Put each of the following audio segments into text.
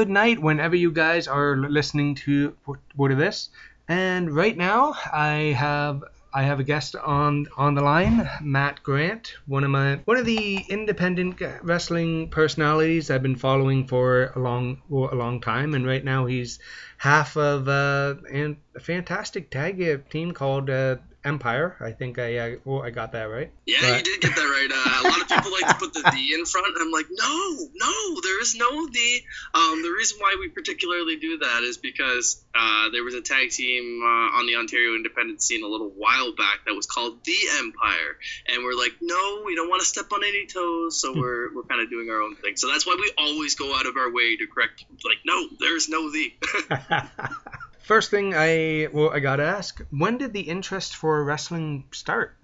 good night, whenever you guys are listening to what of this. And right now, I have I have a guest on on the line, Matt Grant, one of my one of the independent wrestling personalities I've been following for a long a long time, and right now he's half of uh, and a fantastic tag team called uh, Empire. I think I uh, well, I got that right. Yeah, but... you did get that right. Uh, a lot of people like to put the "the" in front. I'm like, no, no, there is no "the." Um, the reason why we particularly do that is because uh, there was a tag team uh, on the Ontario independent scene a little while back that was called the Empire, and we're like, no, we don't want to step on any toes, so hmm. we're we're kind of doing our own thing. So that's why we always go out of our way to correct, like, no, there's no "the." First thing I well I gotta ask, when did the interest for wrestling start?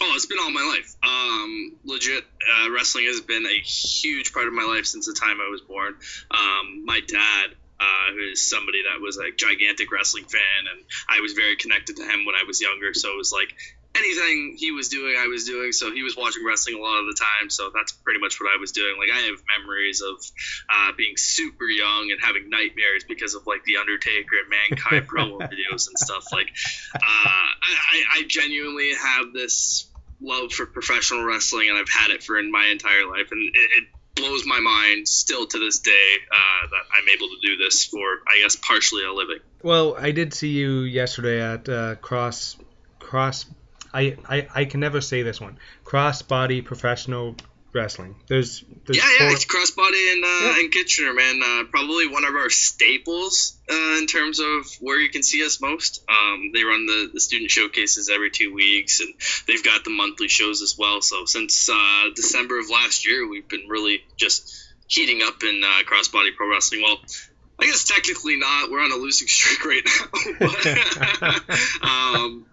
Oh, it's been all my life. Um, legit, uh, wrestling has been a huge part of my life since the time I was born. Um, my dad uh, who is somebody that was a gigantic wrestling fan, and I was very connected to him when I was younger. So it was like anything he was doing, I was doing. So he was watching wrestling a lot of the time. So that's pretty much what I was doing. Like I have memories of uh, being super young and having nightmares because of like the Undertaker and Mankind promo videos and stuff. Like uh, I, I genuinely have this love for professional wrestling, and I've had it for in my entire life, and it, it blows my mind still to this day uh, that I'm able to do this for, I guess, partially a living. Well, I did see you yesterday at uh, Cross Cross I, I, I can never say this one. Crossbody professional wrestling. There's, there's yeah, yeah, it's crossbody in uh, yeah. in Kitchener, man. Uh, probably one of our staples uh, in terms of where you can see us most. Um, they run the, the student showcases every two weeks, and they've got the monthly shows as well. So since uh, December of last year, we've been really just heating up in uh, crossbody pro wrestling. Well. I guess technically not. We're on a losing streak right now. Um,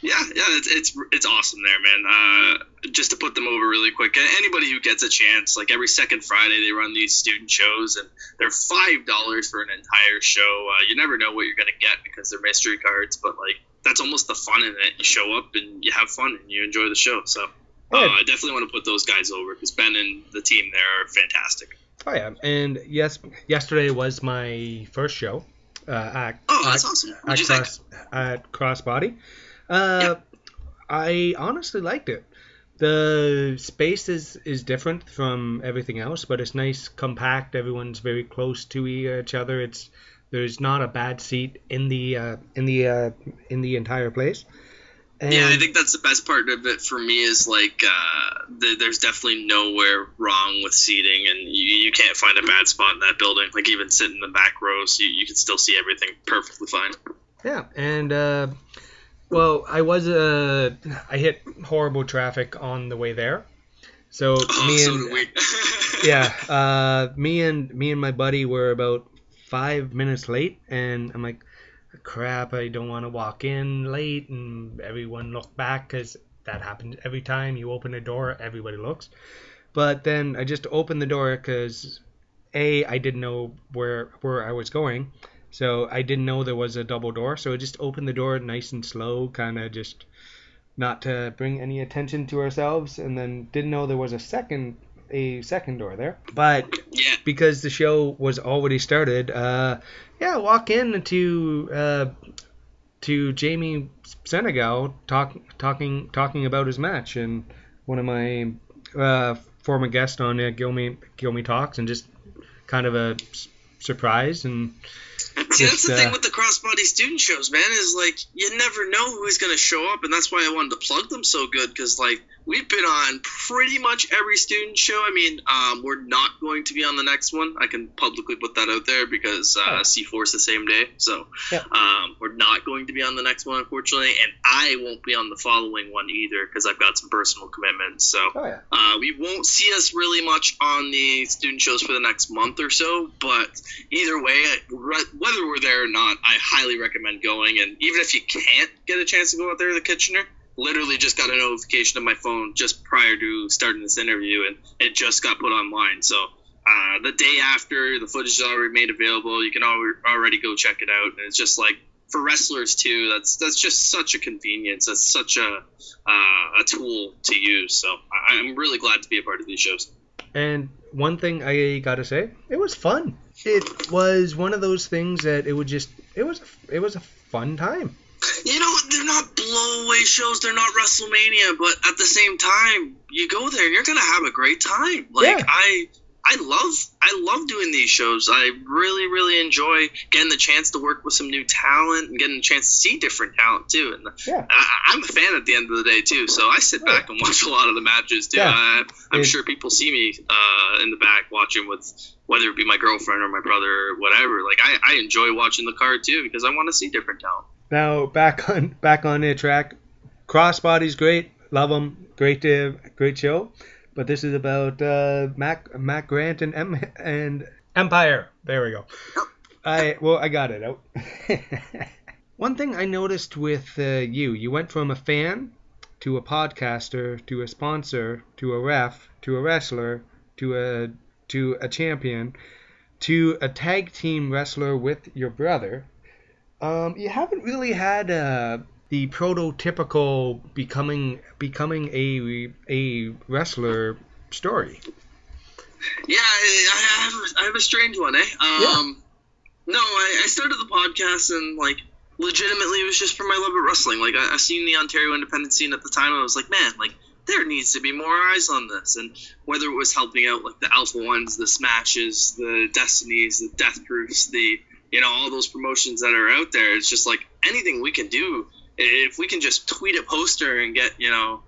yeah, yeah, it's, it's it's awesome there, man. Uh, just to put them over really quick, anybody who gets a chance, like every second Friday, they run these student shows, and they're five dollars for an entire show. Uh, you never know what you're gonna get because they're mystery cards, but like that's almost the fun in it. You show up and you have fun and you enjoy the show. So uh, I definitely want to put those guys over because Ben and the team there are fantastic. Oh yeah, and yes, yesterday was my first show. Uh, at, oh, that's at, awesome. At, cross, at Crossbody. Uh, I honestly liked it. The space is, is different from everything else, but it's nice, compact. Everyone's very close to each other. It's there's not a bad seat in the uh, in the uh, in the entire place. And yeah, I think that's the best part of it for me is like uh, the, there's definitely nowhere wrong with seating, and you, you can't find a bad spot in that building. Like even sitting in the back rows, you, you can still see everything perfectly fine. Yeah, and uh, well, I was uh, I hit horrible traffic on the way there. So oh, me so and yeah, uh, me and me and my buddy were about five minutes late, and I'm like, crap, I don't want to walk in late, and everyone looked back because that happens every time you open a door, everybody looks. But then I just opened the door because a I didn't know where where I was going, so I didn't know there was a double door, so I just opened the door nice and slow, kind of just not to bring any attention to ourselves, and then didn't know there was a second a second door there. But yeah. because the show was already started, uh, yeah, walk in to uh, to Jamie Senegal talk, talking talking about his match, and one of my uh, former guests on uh, Gilmy Gilmy Talks, and just kind of a surprise and See, that's the uh, thing with the crossbody student shows, man. Is like you never know who's gonna show up, and that's why I wanted to plug them so good. Because like we've been on pretty much every student show. I mean, um, we're not going to be on the next one. I can publicly put that out there because uh, oh. C4's the same day. So um, we're not going to be on the next one, unfortunately. And I won't be on the following one either because I've got some personal commitments. So oh, yeah. uh, we won't see us really much on the student shows for the next month or so. But either way, whether we're there or not, I highly recommend going. And even if you can't get a chance to go out there to the Kitchener, literally just got a notification on my phone just prior to starting this interview, and it just got put online. So uh, the day after, the footage is already made available. You can already go check it out, and it's just like for wrestlers too. That's that's just such a convenience. That's such a uh, a tool to use. So I'm really glad to be a part of these shows. And one thing I gotta say, it was fun. It was one of those things that it would just it was it was a fun time. You know, they're not blowaway shows. They're not WrestleMania, but at the same time, you go there and you're gonna have a great time. Like Yeah. I, I love, I love doing these shows. I really, really enjoy getting the chance to work with some new talent and getting a chance to see different talent too. And Yeah. I, I'm a fan at the end of the day too, so I sit back and watch a lot of the matches too. Yeah. I, I'm It- sure people see me uh, in the back watching with whether it be my girlfriend or my brother or whatever. Like I, I enjoy watching the card too because I want to see different talent. Now back on back on the track. Crossbody's great, love them, great uh, great show. But this is about uh, Mac Mac Grant and M and Empire. There we go. I well I got it out. One thing I noticed with uh, you, you went from a fan to a podcaster to a sponsor to a ref to a wrestler to a to a champion to a tag team wrestler with your brother. Um, you haven't really had uh, the prototypical becoming becoming a a wrestler story. Yeah, I, I have a, I have a strange one, eh? Um, No, I, I started the podcast and like legitimately it was just for my love of wrestling. Like I, I seen the Ontario independent scene at the time, and I was like, man, like there needs to be more eyes on this. And whether it was helping out like the Alpha Ones, the Smashes, the Destinies, the Death Proofs, the you know all those promotions that are out there, it's just like anything we can do. If we can just tweet a poster and get you know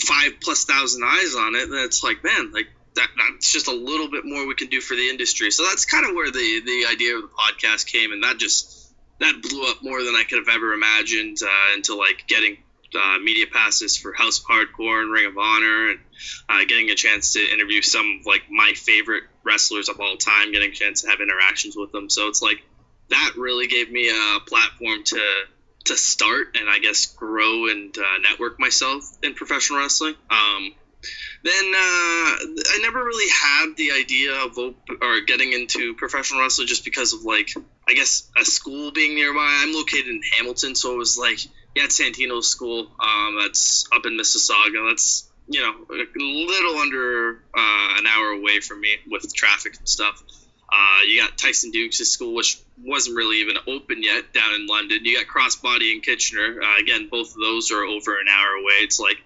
five plus thousand eyes on it, then it's like man, like that, that's just a little bit more we can do for the industry. So that's kind of where the the idea of the podcast came, and that just that blew up more than I could have ever imagined uh, into like getting uh, media passes for House of Hardcore and Ring of Honor, and uh, getting a chance to interview some of like my favorite wrestlers of all time, getting a chance to have interactions with them. So it's like that really gave me a platform to to start and I guess grow and uh, network myself in professional wrestling. Um, then uh, I never really had the idea of op- or getting into professional wrestling just because of like I guess a school being nearby. I'm located in Hamilton, so it was like yeah, it's Santino's school. Um, that's up in Mississauga. That's you know a little under uh, an hour away from me with traffic and stuff. Uh, you got Tyson Dukes' school, which wasn't really even open yet down in London. You got Crossbody and Kitchener. Uh, again, both of those are over an hour away. It's like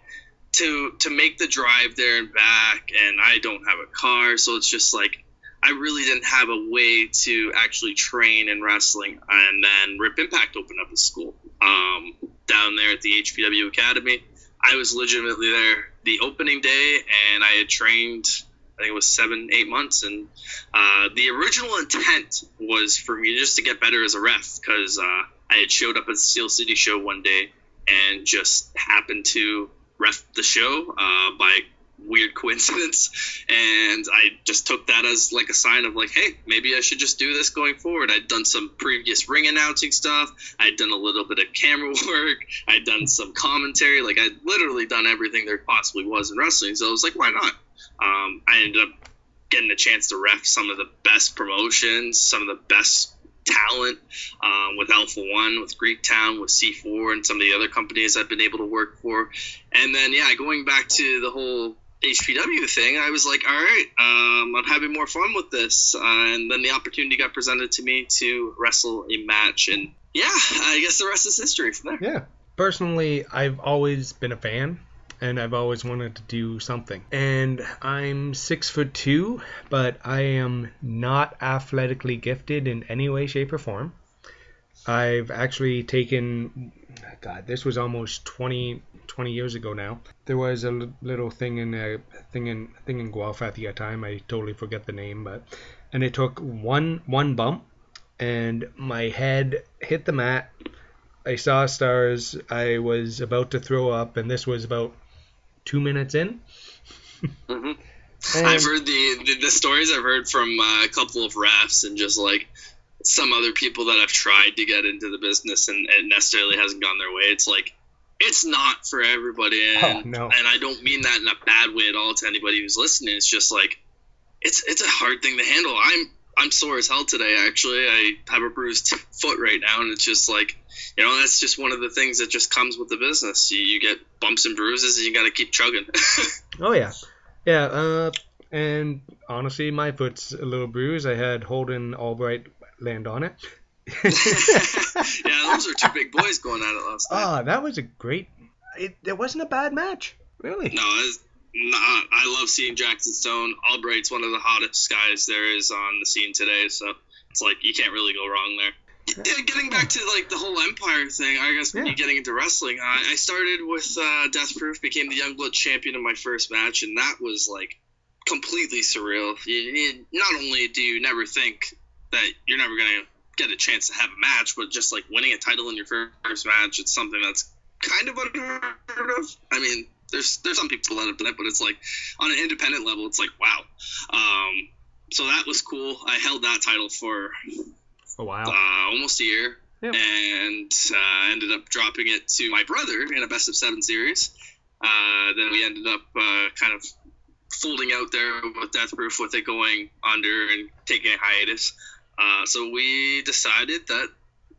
to to make the drive there and back, and I don't have a car, so it's just like I really didn't have a way to actually train in wrestling. And then Rip Impact opened up a school um, down there at the HPW Academy. I was legitimately there the opening day, and I had trained. I think it was seven, eight months, and uh, the original intent was for me just to get better as a ref because uh, I had showed up at the Steel City show one day and just happened to ref the show uh, by weird coincidence. And i just took that as like a sign of like hey maybe i should just do this going forward. I'd done some previous ring announcing stuff. I'd done a little bit of camera work. I'd done some commentary. Like i'd literally done everything there possibly was in wrestling. So i was like why not? Um, i ended up getting a chance to ref some of the best promotions some of the best talent um, with Alpha One, with Greek Town, with C4, and some of the other companies I've been able to work for. And then, yeah, going back to the whole HPW thing, I was like, all right, um, I'm having more fun with this. Uh, and then the opportunity got presented to me to wrestle a match. And yeah, I guess the rest is history from there. Yeah. Personally, I've always been a fan and I've always wanted to do something. And I'm six foot two, but I am not athletically gifted in any way, shape, or form. I've actually taken, God, this was almost 20, 20 years ago now. There was a l- little thing in a thing in thing in Guelph at the time. I totally forget the name, but and it took one one bump, and my head hit the mat. I saw stars. I was about to throw up, and this was about two minutes in. hmm And- I've heard the, the the stories I've heard from uh, a couple of refs and just like some other people that have tried to get into the business and it necessarily hasn't gone their way. It's like it's not for everybody, and, Oh, no. and I don't mean that in a bad way at all to anybody who's listening. It's just like it's it's a hard thing to handle. I'm I'm sore as hell today. Actually, I have a bruised foot right now, and it's just like you know that's just one of the things that just comes with the business. You, you get bumps and bruises, and you got to keep chugging. Oh yeah, yeah. Uh, And honestly, my foot's a little bruised. I had Holden Albright land on it. yeah, those are two big boys going at it last night. Ah, that was a great. It, it wasn't a bad match, really. No. I love seeing Jackson Stone. Albright's one of the hottest guys there is on the scene today, so it's like you can't really go wrong there. Yeah, getting back to like the whole Empire thing, I guess when Yeah. getting into wrestling, I, I started with uh, Death Proof, became the Youngblood champion in my first match, and that was like completely surreal. You, you, not only do you never think that you're never gonna get a chance to have a match, but just like winning a title in your first match, it's something that's kind of unheard of. I mean, there's there's some people that have done it, but it's like on an independent level, it's like wow. Um, so that was cool. I held that title for A while. uh, almost a year, Yeah. and uh, ended up dropping it to my brother in a best of seven series. Uh, then we ended up uh, kind of folding out there with Death Proof with it going under and taking a hiatus. Uh, so we decided that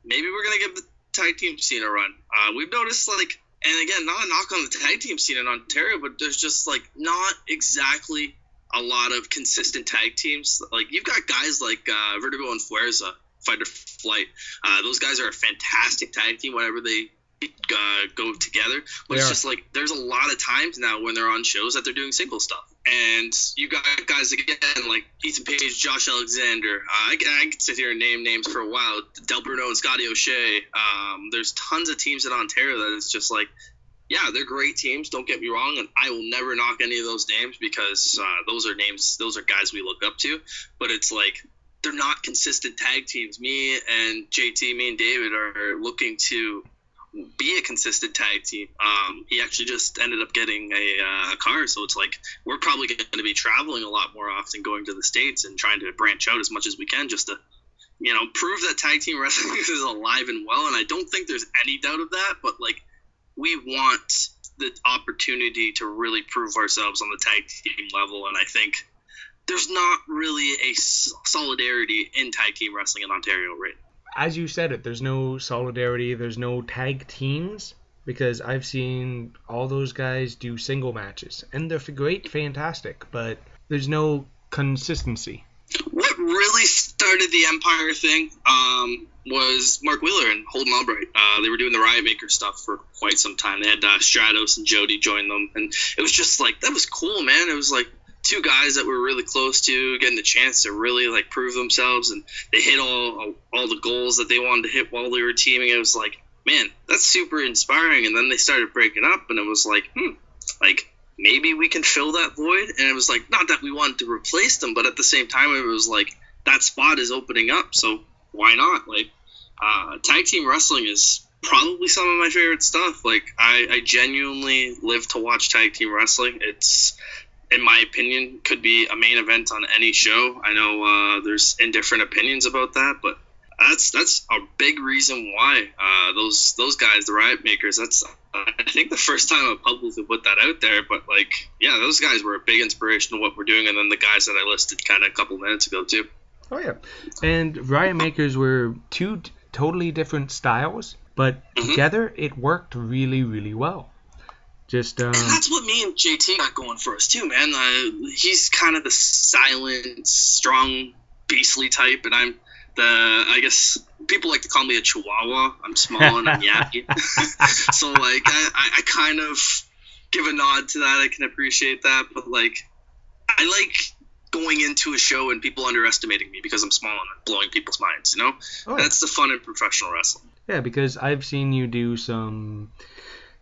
maybe we're gonna give the tag team scene a run. Uh, we've noticed like, and again, not a knock on the tag team scene in Ontario, but there's just like not exactly a lot of consistent tag teams. Like you've got guys like uh, Vertigo and Fuerza, Fight or Flight. Uh, those guys are a fantastic tag team. Whenever they uh, go together, but They it's are. just like there's a lot of times now when they're on shows that they're doing single stuff, and you got guys again like Ethan Page, Josh Alexander. Uh, I, I could sit here and name names for a while. Del Bruno and Scotty O'Shea. Um, there's tons of teams in Ontario that it's just like yeah, they're great teams. Don't get me wrong, and I will never knock any of those names because uh, those are names, those are guys we look up to. But it's like they're not consistent tag teams. Me and JT, me and David are looking to be a consistent tag team. Um, he actually just ended up getting a, uh, a car, so it's like we're probably going to be traveling a lot more often, going to the states and trying to branch out as much as we can, just to you know prove that tag team wrestling is alive and well. And I don't think there's any doubt of that. But like we want the opportunity to really prove ourselves on the tag team level, and I think there's not really a solidarity in tag team wrestling in Ontario right As you said it, there's no solidarity, there's no tag teams, because I've seen all those guys do single matches, and they're great, fantastic, but there's no consistency. What really started the Empire thing um, was Mark Wheeler and Holden Albright. Uh, they were doing the Riot Maker stuff for quite some time. They had uh, Stratos and Jody join them, and it was just like that was cool, man. It was like two guys that were really close to getting the chance to really like prove themselves, and they hit all all the goals that they wanted to hit while they were teaming. It was like, man, that's super inspiring. And then they started breaking up, and it was like, hmm, like maybe we can fill that void. And it was like, not that we wanted to replace them, but at the same time, it was like that spot is opening up, so why not? Like, uh, tag team wrestling is probably some of my favorite stuff. Like, I, I genuinely live to watch tag team wrestling. It's, in my opinion, could be a main event on any show. I know uh, there's indifferent opinions about that, but that's that's a big reason why uh, those those guys, the Riot Makers. That's uh, I think the first time I publicly put that out there. But like, yeah, those guys were a big inspiration to what we're doing, and then the guys that I listed kind of a couple minutes ago too. Oh yeah, and Riot Makers were two t- totally different styles, but Mhm. together it worked really, really well. Just um, And that's what me and JT got going for us too, man. Uh, he's kind of the silent, strong, beastly type, and I'm the. I guess people like to call me a Chihuahua. I'm small and I'm yappy, so like I, I, I kind of give a nod to that. I can appreciate that, but like I like going into a show and people underestimating me because I'm small and I'm blowing people's minds. You know, oh, yeah. that's the fun in professional wrestling. yeah, because I've seen you do some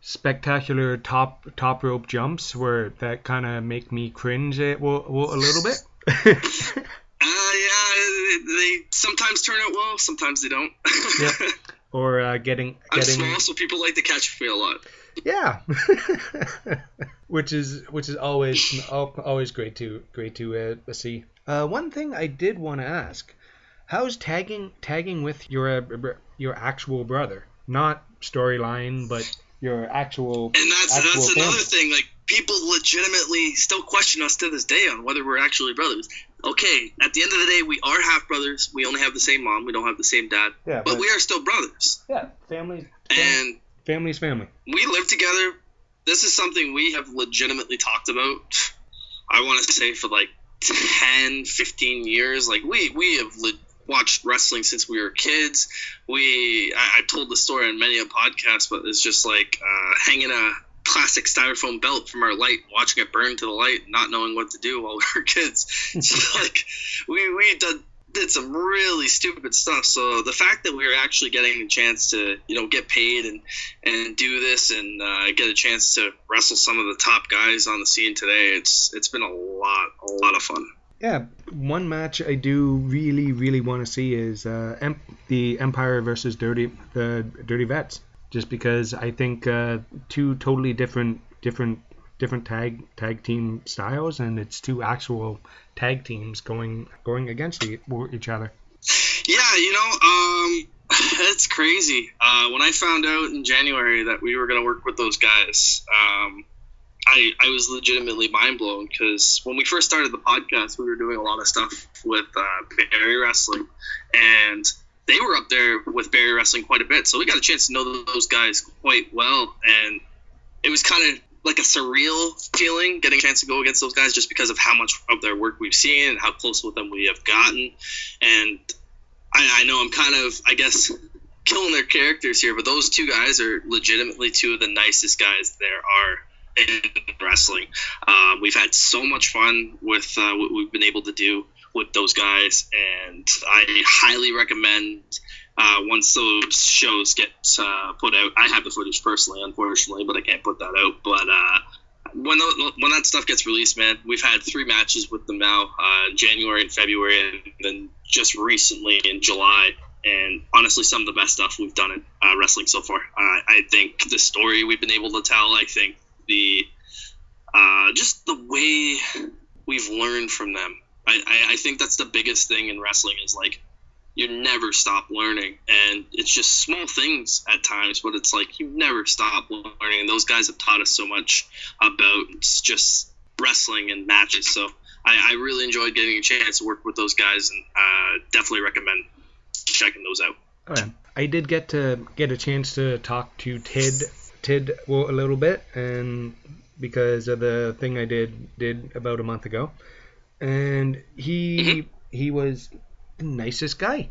spectacular top top rope jumps where that kind of make me cringe a, well, well, a little bit. Uh, yeah, they sometimes turn out well, sometimes they don't. Yeah. or uh, getting I'm getting small, so people like to catch me a lot. yeah which is which is always always great to great to uh, see uh, one thing i did want to ask how's tagging tagging with your uh, your actual brother not storyline but your actual And that's actual that's another thing. Like people legitimately still question us to this day on whether we're actually brothers. Okay, at the end of the day, we are half brothers. We only have the same mom. We don't have the same dad, yeah but we are still brothers. yeah family And family's family we live together. This is something we have legitimately talked about I want to say for like 10, 15 years. Like we we have li- watched wrestling since we were kids. We I, I told the story on many a podcast, but it's just like uh, hanging a plastic styrofoam belt from our light, watching it burn to the light, not knowing what to do while we were kids. so like we we did did some really stupid stuff. So the fact that we were actually getting a chance to, you know, get paid and and do this and uh, get a chance to wrestle some of the top guys on the scene today, it's it's been a lot a lot of fun. Yeah, one match I do really really want to see is uh, em- the Empire versus Dirty the Dirty Vets, just because I think uh, two totally different different different tag tag team styles and it's two actual tag teams going going against each other. Yeah, you know, um, it's crazy. Uh, when I found out in January that we were going to work with those guys, um, I, I was legitimately mind blown because when we first started the podcast, we were doing a lot of stuff with uh, Barrie Wrestling, and they were up there with Barrie Wrestling quite a bit. So we got a chance to know those guys quite well, and it was kind of like a surreal feeling getting a chance to go against those guys just because of how much of their work we've seen and how close with them we have gotten. And I, I know I'm kind of, I guess, killing their characters here, but those two guys are legitimately two of the nicest guys there are in wrestling. Uh, we've had so much fun with uh, what we've been able to do with those guys, and I highly recommend uh, once those shows get uh, put out. I have the footage personally, unfortunately, but I can't put that out. But uh, when the, when that stuff gets released, man, we've had three matches with them now, uh, January and February, and then just recently in July. And honestly, some of the best stuff we've done in uh, wrestling so far. Uh, I think the story we've been able to tell. I think the just the way we've learned from them. I, I, I think that's the biggest thing in wrestling is like you never stop learning. And it's just small things at times but it's like you never stop learning. And those guys have taught us so much about just wrestling and matches. So i, I really enjoyed getting a chance to work with those guys and uh, definitely recommend checking those out. I did get to get a chance to talk to tid well, a little bit and because of the thing i did did about a month ago and he mm-hmm. he was the nicest guy.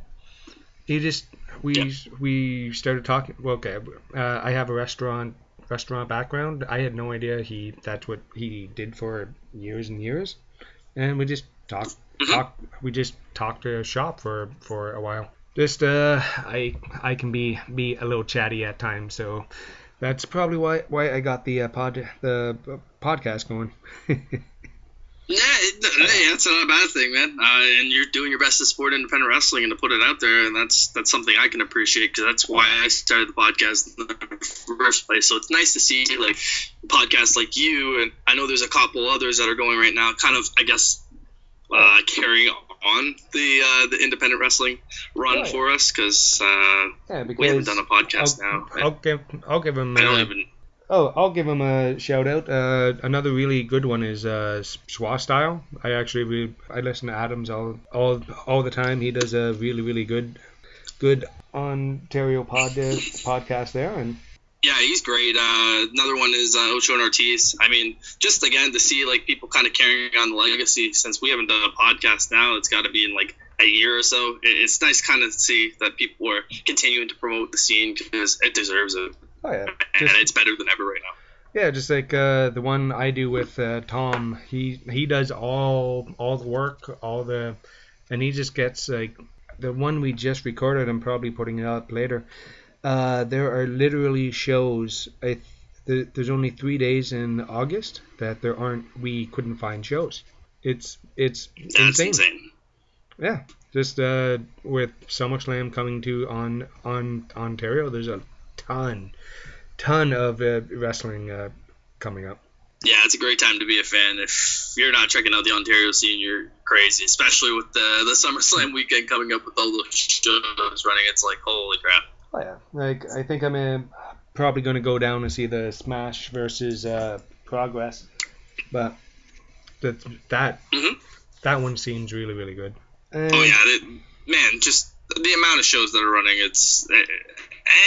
He just we yeah. we started talking. Well, okay, uh, I have a restaurant restaurant background. I had no idea he that's what he did for years and years, and we just talked mm-hmm. talk. We just talked to a shop for for a while. Just uh, I I can be be a little chatty at times, so that's probably why why I got the uh, pod the uh, podcast going. Yeah, hey, that's not a bad thing, man. Uh, and you're doing your best to support independent wrestling and to put it out there, and that's that's something I can appreciate because that's why I started the podcast in the first place. So it's nice to see like podcasts like you, and I know there's a couple others that are going right now, kind of I guess uh, carrying on the uh, the independent wrestling run yeah. for us because uh, yeah, we haven't done a podcast I'll, now. I'll give I'll give them. I don't even Oh, I'll give him a shout out. Uh, another really good one is uh, Schwa Style. I actually really, I listen to Adams all all all the time. He does a really really good good Ontario pod podcast there, and yeah, he's great. Uh, another one is uh, Ocho and Ortiz. I mean, just again to see like people kind of carrying on the legacy since we haven't done a podcast now. It's got to be in like a year or so. It's nice kind of to see that people are continuing to promote the scene because it deserves it. Oh yeah, just, and it's better than ever right now. Yeah, just like uh, the one I do with uh, Tom. He he does all all the work, all the, and he just gets like the one we just recorded. I'm probably putting it up later. Uh, there are literally shows. I th- there's only three days in August that there aren't. We couldn't find shows. It's it's That's insane. insane. Yeah, just uh, with SummerSlam coming to on on Ontario, there's a ton, ton of uh, wrestling uh, coming up. Yeah, it's a great time to be a fan. If you're not checking out the Ontario scene, you're crazy. Especially with the the SummerSlam weekend coming up with all the shows running, it's like holy crap. Oh yeah, like I think I'm probably going to go down and see the Smash versus uh, Progress, but that that mm-hmm. that one seems really really good. And oh yeah, it, man, just the amount of shows that are running, it's eh,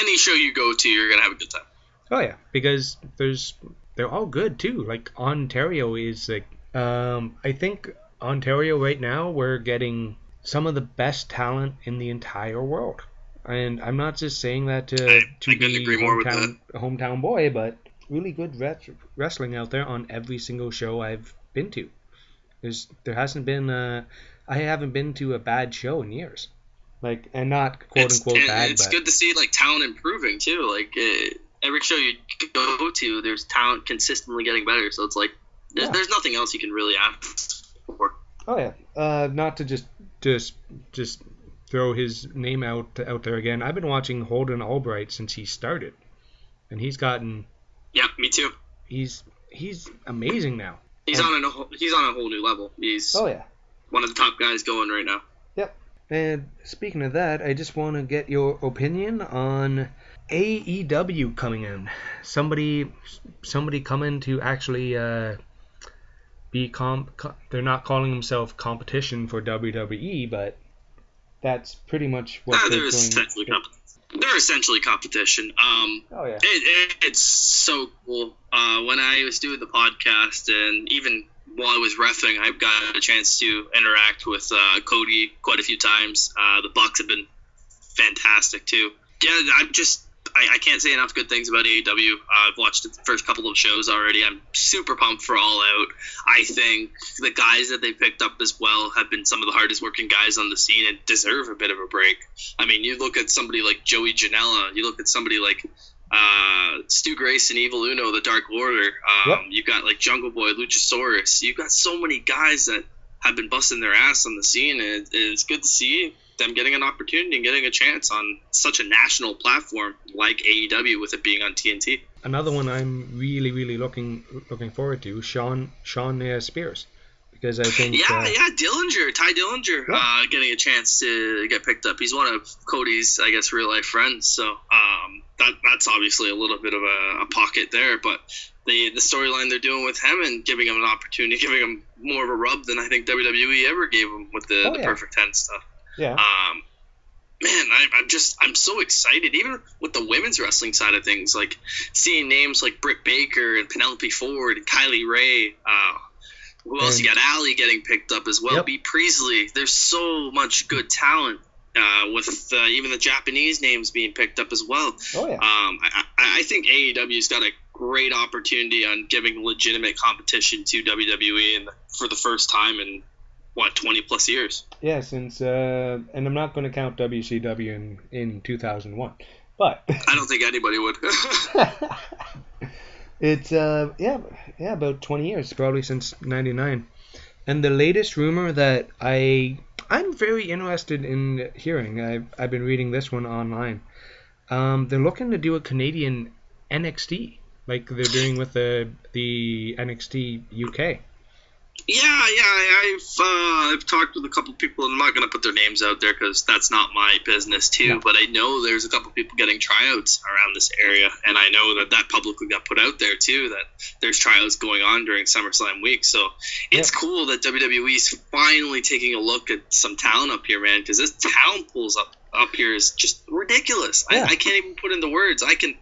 any show you go to, you're gonna have a good time. Oh yeah, because there's they're all good too. Like Ontario is like Um, I think Ontario right now we're getting some of the best talent in the entire world, and I'm not just saying that to I- to I be agree more with hometown hometown boy, but really good ret- wrestling out there on every single show I've been to. There's there hasn't been a, I haven't been to a bad show in years, like and not quote it's, unquote and bad, it's but good to see like talent improving too. Like uh, every show you go to, there's talent consistently getting better. So it's like there's, Yeah. there's nothing else you can really ask for. Oh yeah. Uh, not to just just just throw his name out out there again. I've been watching Holden Albright since he started, and he's gotten Yeah, me too. he's he's amazing now. He's And- on a whole- he's on a whole new level. He's Oh yeah. one of the top guys going right now. Yep. And speaking of that, I just want to get your opinion on AEW coming in. Somebody somebody coming to actually uh, be comp. co- They're not calling themselves competition for WWE, but that's pretty much what Ah, they're they're doing. essentially comp- they're essentially competition. Um, Oh yeah. it, it, it's so cool. Uh, when I was doing the podcast, and even while I was refing, I got a chance to interact with uh, Cody quite a few times. Uh, the Bucks have been fantastic too. Yeah, I'm just. I, I can't say enough good things about AEW. Uh, I've watched the first couple of shows already. I'm super pumped for All Out. I think the guys that they picked up as well have been some of the hardest working guys on the scene and deserve a bit of a break. I mean, you look at somebody like Joey Janela, you look at somebody like uh, Stu and Evil Uno, the Dark Order. Um, Yep. You've got like Jungle Boy, Luchasaurus. You've got so many guys that have been busting their ass on the scene, and it, it's good to see them getting an opportunity and getting a chance on such a national platform like AEW with it being on TNT. Another one I'm really really looking looking forward to Shawn Shawn uh, Spears because I think Yeah, uh, yeah, Dillinger, Tye Dillinger, Yeah. uh, getting a chance to get picked up. He's one of Cody's, I guess, real life friends. So um, that that's obviously a little bit of a, a pocket there, but the the storyline they're doing with him and giving him an opportunity, giving him more of a rub than I think WWE ever gave him with the, Oh, the yeah. Perfect Ten stuff. Yeah Um, man, I, I'm just I'm so excited. Even with the women's wrestling side of things, like seeing names like Britt Baker and Penelope Ford and Kylie Rae. Uh, who else? You got Allie getting picked up as well. Yep. Bea Priestley. There's so much good talent. Uh, with uh, even the Japanese names being picked up as well. oh yeah Um, I, I I think AEW's got a great opportunity on giving legitimate competition to WWE and for the first time in what 20 plus years. yeah since uh, and I'm not going to count WCW in in 2001, but. I don't think anybody would. it's uh yeah yeah about 20 years probably since 99 and the latest rumor that i i'm very interested in hearing i've, I've been reading this one online um they're looking to do a canadian nxt like they're doing with the the nxt uk Yeah, yeah, I've uh, I've talked with a couple people, and I'm not gonna put their names out there because that's not my business too. No. But I know there's a couple people getting tryouts around this area, and I know that that publicly got put out there too. That there's tryouts going on during SummerSlam week, so it's cool that WWE's finally taking a look at some talent up here, man. Because this talent pools up up here is just ridiculous. Yeah. I, I can't even put into words. I can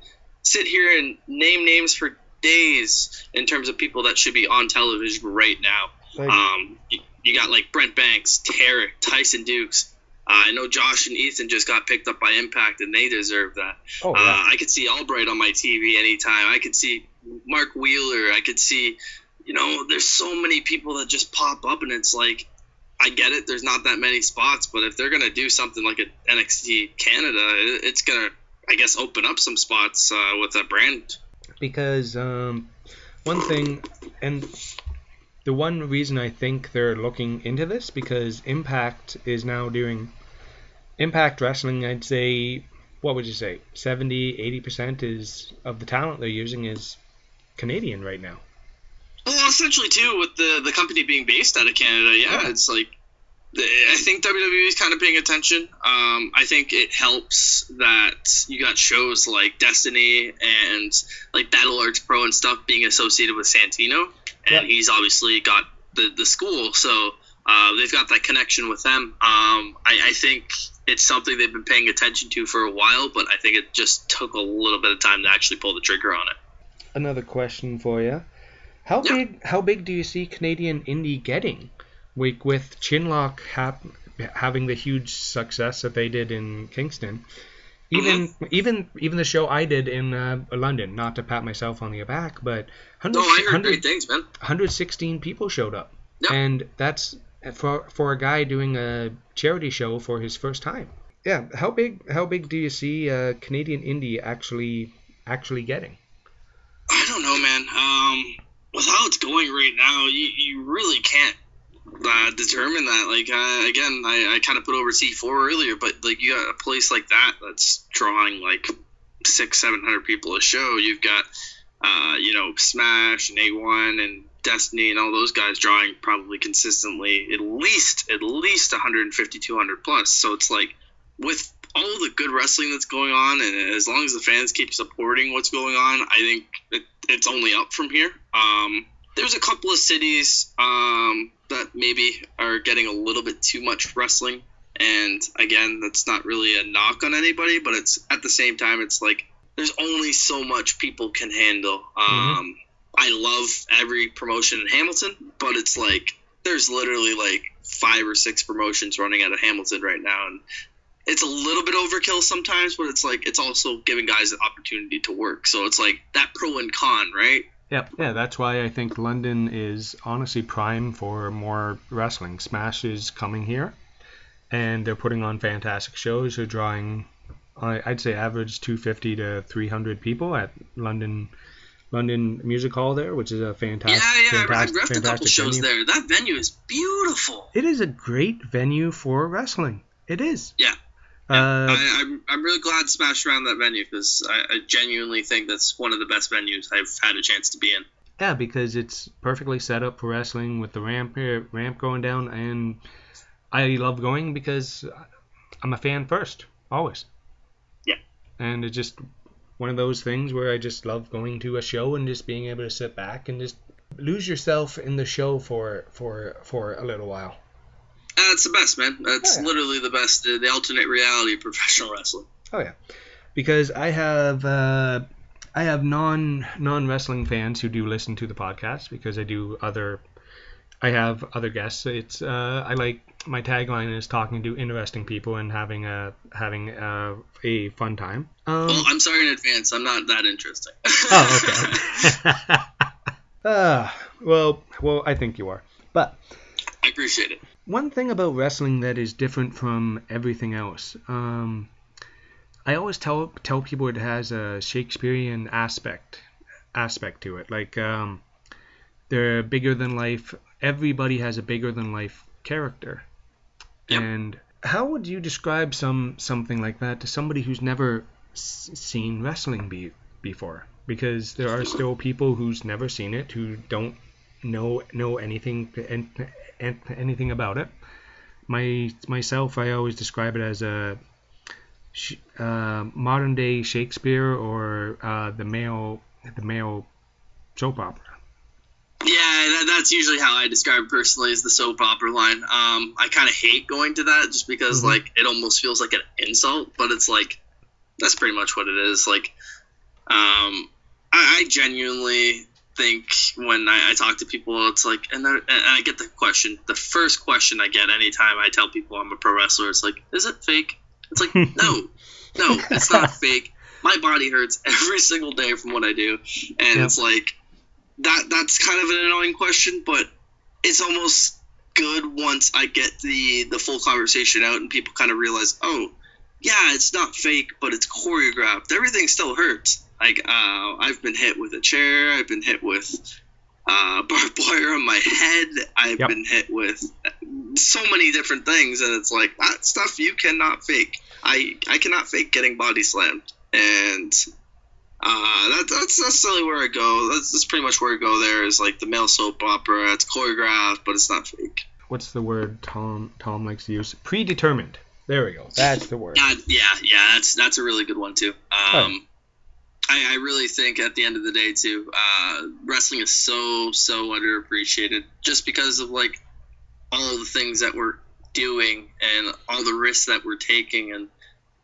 sit here and name names for days in terms of people that should be on television right now. like, Um, you, you got like Brent Banks, Tarek, Tyson Dukes. Uh, I know Josh and Ethan just got picked up by Impact, and they deserve that. oh Uh, I could see Albright on my TV anytime. I could see Mark Wheeler. I could see, you know, there's so many people that just pop up, and it's like, I get it. There's not that many spots, but if they're gonna do something like a NXT Canada, it, it's gonna, I guess, open up some spots uh, with that brand. Because um, one thing, and the one reason I think they're looking into this because Impact is now doing Impact Wrestling. I'd say, what would you say, 70, 80 percent is of the talent they're using is Canadian right now. Well, essentially too, with the the company being based out of Canada, yeah, Yeah. it's like I think WWE is kind of paying attention. Um, I think it helps that you got shows like Destiny and like Battle Arts Pro and stuff being associated with Santino, and Yeah. he's obviously got the the school, so uh, they've got that connection with them. Um, I, I think it's something they've been paying attention to for a while, but I think it just took a little bit of time to actually pull the trigger on it. Another question for you. How Yeah. big? How big do you see Canadian indie getting? With with Chinlock hap- having the huge success that they did in Kingston, even Mm-hmm. even even the show I did in uh, London. Not to pat myself on the back, but 100, No, I heard great things, man. 116 people showed up, Yeah. and that's for for a guy doing a charity show for his first time. Yeah, how big how big do you see uh, Canadian indie actually actually getting? I don't know, man. Um, with how it's going right now, you, you really can't uh, determine that. Like, uh, again, I, I kind of put over C4 earlier, but like you got a place like that that's drawing like six, seven hundred people a show. You've got, uh, you know, Smash and A1 and Destiny and all those guys drawing probably consistently at least at least 150, 200 plus. So it's like with all the good wrestling that's going on, and as long as the fans keep supporting what's going on, I think it, it's only up from here. Um, there's a couple of cities um, that maybe are getting a little bit too much wrestling, and again, that's not really a knock on anybody, but it's at the same time, it's like there's only so much people can handle. Um, I love every promotion in Hamilton, but it's like there's literally like five or six promotions running out of Hamilton right now, and it's a little bit overkill sometimes, but it's like it's also giving guys an opportunity to work. So it's like that pro and con, right? Yep. Yeah, that's why I think London is honestly prime for more wrestling. Smash is coming here, and they're putting on fantastic shows. They're drawing, I- I'd say, average 250 to 300 people at London, London Music Hall there, which is a fantastic, yeah, yeah. I've fantastic, refed a couple shows venue. there. That venue is beautiful. It is a great venue for wrestling. It is. Yeah. Uh, I, I'm, I'm really glad Smash around that venue because I, I genuinely think that's one of the best venues I've had a chance to be in. Yeah, because it's perfectly set up for wrestling with the ramp here, ramp going down, and I love going because I'm a fan first, always. Yeah. And it's just one of those things where I just love going to a show and just being able to sit back and just lose yourself in the show for for for a little while. Uh, it's the best, man. That's Oh, yeah. literally the best. Uh, the alternate reality of professional wrestling. Oh yeah, because I have uh, I have non non wrestling fans who do listen to the podcast because I do other I have other guests. It's uh, I like my tagline is talking to interesting people and having a having a, a fun time. Um, well, I'm sorry in advance. I'm not that interesting. oh okay. uh, well well I think you are, but I appreciate it. One thing about wrestling that is different from everything else. Um, I always tell tell people it has a Shakespearean aspect aspect to it. Like um, they're bigger than life. Everybody has a bigger than life character. Yep. And how would you describe some something like that to somebody who's never s- seen wrestling be, before? Because there are still people who's never seen it who don't know know anything an- an- anything about it. My myself, I always describe it as a uh, modern day Shakespeare or uh, the male the male soap opera. Yeah, that, that's usually how I describe it personally is the soap opera line. Um, I kind of hate going to that just because Mhm. like it almost feels like an insult, but it's like that's pretty much what it is. Like, um, I, I genuinely think when I, I talk to people, it's like, and, and I get the question. The first question I get anytime I tell people I'm a pro wrestler, it's like, is it fake? It's like, no, no, it's not fake. My body hurts every single day from what I do, and Yep. it's like that. That's kind of an annoying question, but it's almost good once I get the the full conversation out and people kind of realize, oh, yeah, it's not fake, but it's choreographed. Everything still hurts. Like uh, I've been hit with a chair. I've been hit with uh, barbed wire on my head. I've Yep. been hit with so many different things, and it's like that stuff you cannot fake. I I cannot fake getting body slammed, and uh, that, that's necessarily where I go. That's, that's pretty much where I go. There is like the male soap opera. It's choreographed, but it's not fake. What's the word Tom Tom likes to use? Predetermined. There we go. That's the word. Yeah, yeah, yeah. That's that's a really good one too. Um, I, I really think at the end of the day too, uh, wrestling is so so underappreciated just because of like all the things that we're doing and all the risks that we're taking. And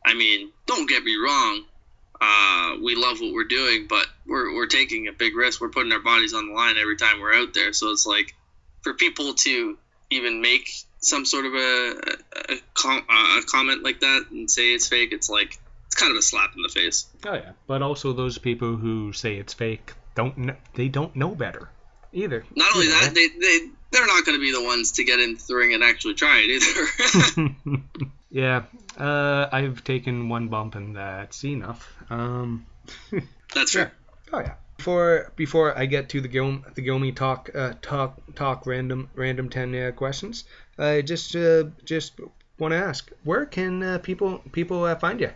I mean, don't get me wrong, uh, we love what we're doing, but we're we're taking a big risk. We're putting our bodies on the line every time we're out there. So it's like for people to even make some sort of a, a, com- a comment like that and say it's fake, it's like it's kind of a slap in the face. Oh yeah, but also those people who say it's fake don't kn- they don't know better either. Not only You know. that, they they they're not going to be the ones to get into the ring and actually try it either. yeah, uh, I've taken one bump and that's enough. Um, That's fair. oh yeah. Before before I get to the Gom the Gomi talk uh, talk talk random random ten uh, questions, I just uh, just want to ask where can uh, people people uh, find you?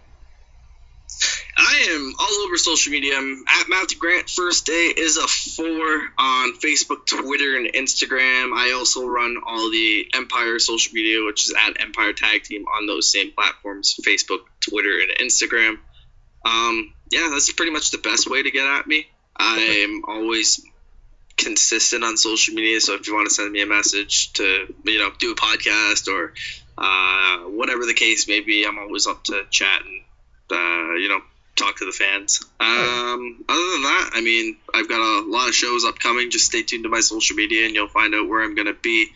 I am all over social media. I'm at Matthew Grant. First day is a four on Facebook, Twitter, and Instagram. I also run all the Empire social media, which is at Empire Tag Team on those same platforms: Facebook, Twitter, and Instagram. Um, yeah, that's pretty much the best way to get at me. I'm always consistent on social media, so if you want to send me a message to you know do a podcast or uh, whatever the case may be, I'm always up to chat and uh, you know talk to the fans. Um, other than that, I mean, I've got a lot of shows upcoming. Just stay tuned to my social media, and you'll find out where I'm gonna be.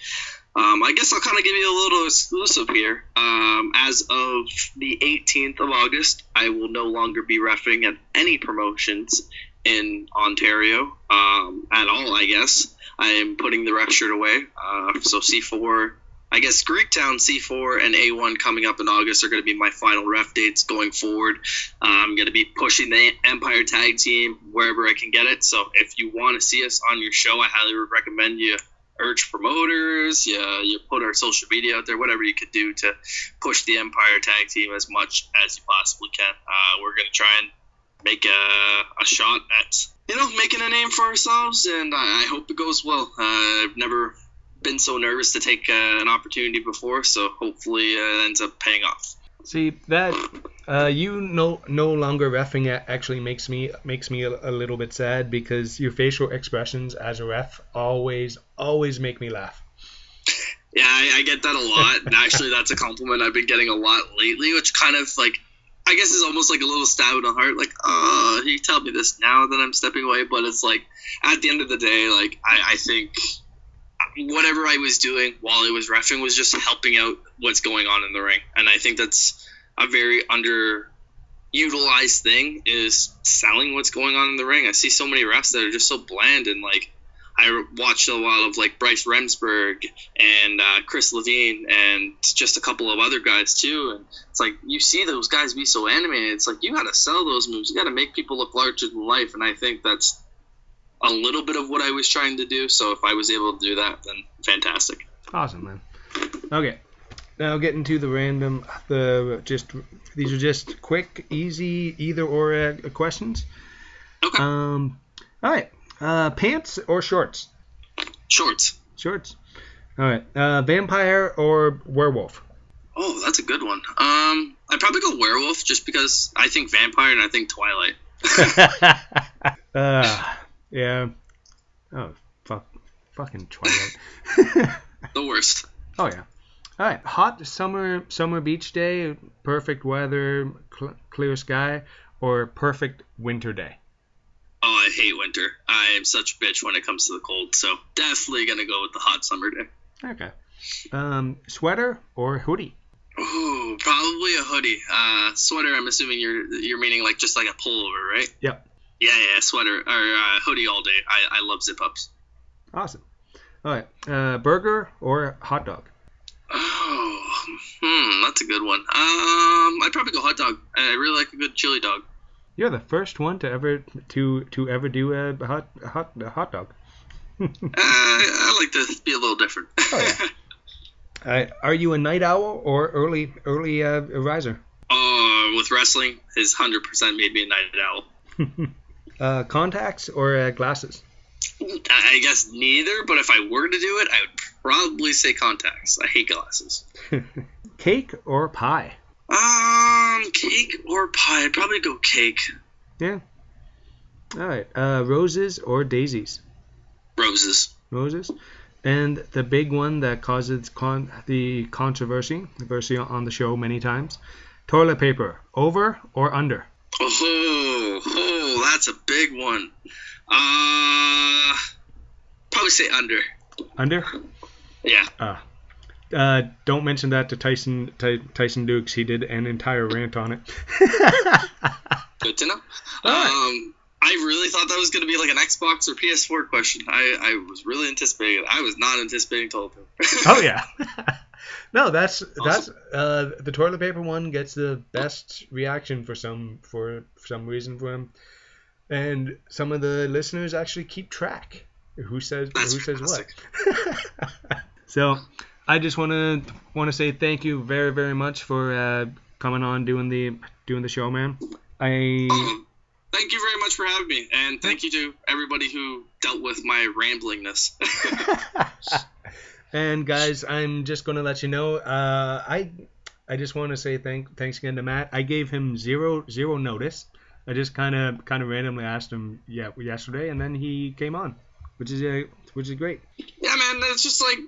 Um, I guess I'll kind of give you a little exclusive here. Um, as of the 18th of August, I will no longer be refing at any promotions in Ontario um, at all. I guess I am putting the ref shirt away. Uh, so C4, I guess Greektown C4 and A1 coming up in August are going to be my final ref dates going forward. Uh, I'm going to be pushing the Empire Tag Team wherever I can get it. So if you want to see us on your show, I highly would recommend you urge promoters, you, you put our social media out there, whatever you could do to push the Empire Tag Team as much as you possibly can. Uh, we're going to try and make a, a shot at you know making a name for ourselves, and I, I hope it goes well. Uh, I've never been so nervous to take uh, an opportunity before, so hopefully uh, it ends up paying off. See that uh, you no no longer refing it actually makes me makes me a, a little bit sad because your facial expressions as a ref always always make me laugh. Yeah, I, I get that a lot, and actually, that's a compliment I've been getting a lot lately, which kind of like, I guess it's almost like a little stab in the heart. Like, uh, oh, you tell me this now that I'm stepping away, but it's like, at the end of the day, like, I, I think whatever I was doing while I was refing was just helping out what's going on in the ring, and I think that's a very underutilized thing is selling what's going on in the ring. I see so many refs that are just so bland and like. I watched a lot of like Bryce Remsburg and uh, Chris Levine and just a couple of other guys too. And it's like you see those guys be so animated. It's like you got to sell those moves. You got to make people look larger than life. And I think that's a little bit of what I was trying to do. So if I was able to do that, then fantastic. Awesome, man. Okay, now getting to the random the just these are just quick, easy either or uh, questions. Okay. Um, all right. Uh, pants or shorts? Shorts. Shorts. All right. Uh, vampire or werewolf? Oh, that's a good one. Um, I'd probably go werewolf just because I think vampire and I think Twilight. uh, yeah. Oh, fuck. Fucking Twilight. The worst. oh, yeah. All right. Hot summer summer beach day, perfect weather, cl- clear sky, or perfect winter day? Oh, I hate winter. I am such a bitch when it comes to the cold. So definitely gonna go with the hot summer day. Okay. Um, sweater or hoodie? Ooh, probably a hoodie. Uh, sweater. I'm assuming you're you're meaning like just like a pullover, right? Yep. Yeah, yeah, sweater or uh, hoodie all day. I, I love zip ups. Awesome. All right. Uh, burger or hot dog? Oh, hmm, that's a good one. Um, I'd probably go hot dog. I really like a good chili dog. You're the first one to ever to to ever do a hot hot a hot dog. Uh, I like to be a little different. Oh, yeah. Right. Are you a night owl or early early uh, riser? Oh, with wrestling, his hundred percent made me a night owl. uh, contacts or uh, glasses? I guess neither, but if I were to do it, I would probably say contacts. I hate glasses. Cake or pie? Um, cake or pie? I'd probably go cake. Yeah. All right. Uh, roses or daisies? Roses. Roses. And the big one that causes con- the controversy, controversy on the show many times. Toilet paper, over or under? Oh, oh, that's a big one. Uh, probably say under. Under? Yeah. Uh, uh, don't mention that to Tyson Ty, Tyson Dux. He did an entire rant on it. Good to know. Um, I really thought that was going to be like an Xbox or PS4 question. I, I was really anticipating it. I was not anticipating toilet paper. oh yeah. no, that's that's uh, the toilet paper one gets the best reaction for some for some reason for him, and some of the listeners actually keep track. Who says That's who says what? so, I just want to want to say thank you very very much for uh, coming on doing the doing the show, man. I Um, thank you very much for having me, and thank you to everybody who dealt with my ramblingness. and guys, I'm just gonna let you know. Uh, I I just want to say thank thanks again to Matt. I gave him zero zero notice. I just kind of kind of randomly asked him yeah yesterday, and then he came on, which is uh, which is great. yeah, man, it's just like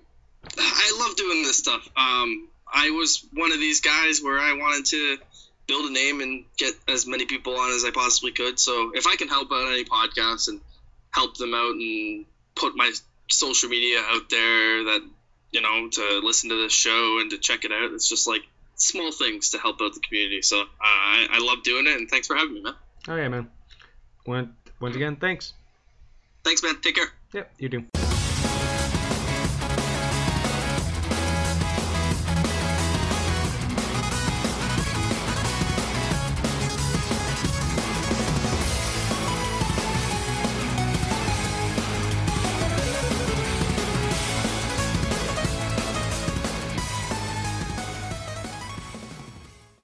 I love doing this stuff. Um, I was one of these guys where I wanted to build a name and get as many people on as I possibly could. So if I can help out any podcasts and help them out and put my social media out there that you know to listen to this show and to check it out, it's just like small things to help out the community. So uh, I, I love doing it, and thanks for having me, man. Oh yeah, man. Once once again, thanks. Thanks, man. Take care. Yep, you do.